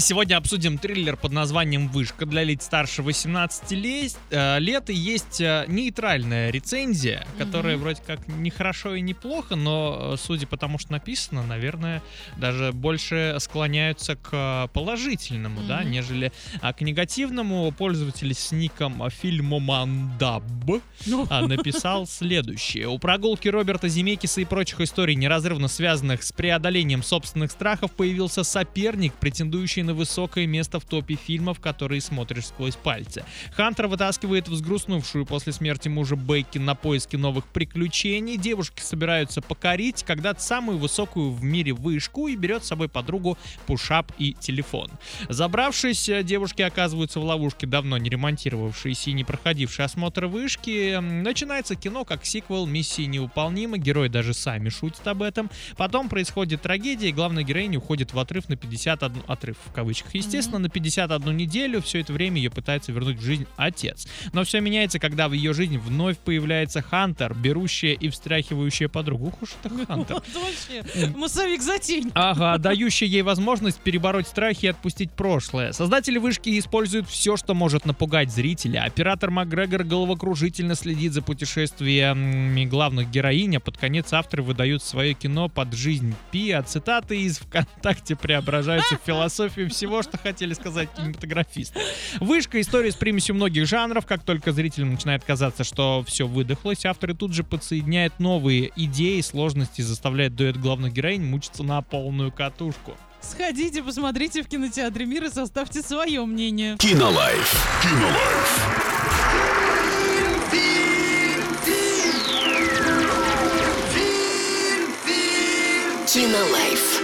Сегодня обсудим триллер под названием «Вышка» для лиц старше 18 лет. Э, лет и есть э, нейтральная рецензия, которая вроде как не хорошо и не плохо, но, э, судя по тому, что написано, наверное, даже больше склоняются к положительному, да, Мгм. нежели а, к негативному. Пользователь с ником Фильмомандаб Ну, а, написал следующее. У прогулки Роберта Земекиса и прочих историй, неразрывно связанных с преодолением собственных страхов, появился соперник, претендующий на высокое место в топе фильмов, которые смотришь сквозь пальцы. Хантер вытаскивает взгрустнувшую после смерти мужа Бекки на поиски новых приключений. Девушки собираются покорить когда-то самую высокую в мире вышку и берет с собой подругу пушап и телефон. Забравшись, девушки оказываются в ловушке, давно не ремонтировавшейся и не проходившей осмотр вышки. Начинается кино как сиквел «Миссии невыполнима», герои даже сами шутят об этом. Потом происходит трагедия, и главная героиня уходит в отрыв на 51... Отрыв кавычках. Естественно, на 51 неделю все это время ее пытается вернуть в жизнь отец. Но все меняется, когда в ее жизнь вновь появляется Хантер, берущая и встряхивающая подругу. Ух уж это Хантер. массовик затень. Ага, дающий ей возможность перебороть страхи и отпустить прошлое. Создатели вышки используют все, что может напугать зрителя. Оператор Макгрегор головокружительно следит за путешествиями главных героинь, а под конец авторы выдают свое кино под жизнь Пи, а цитаты из ВКонтакте преображаются в философию всего, что хотели сказать кинематографисты. Вышка — история с примесью многих жанров. Как только зрителям начинает казаться, что все выдохлось, авторы тут же подсоединяют новые идеи, сложности, заставляют дуэт главных героинь мучиться на полную катушку. Сходите, посмотрите в кинотеатре мир и составьте свое мнение. Кинолайф. Кинолайф. Кинолайф.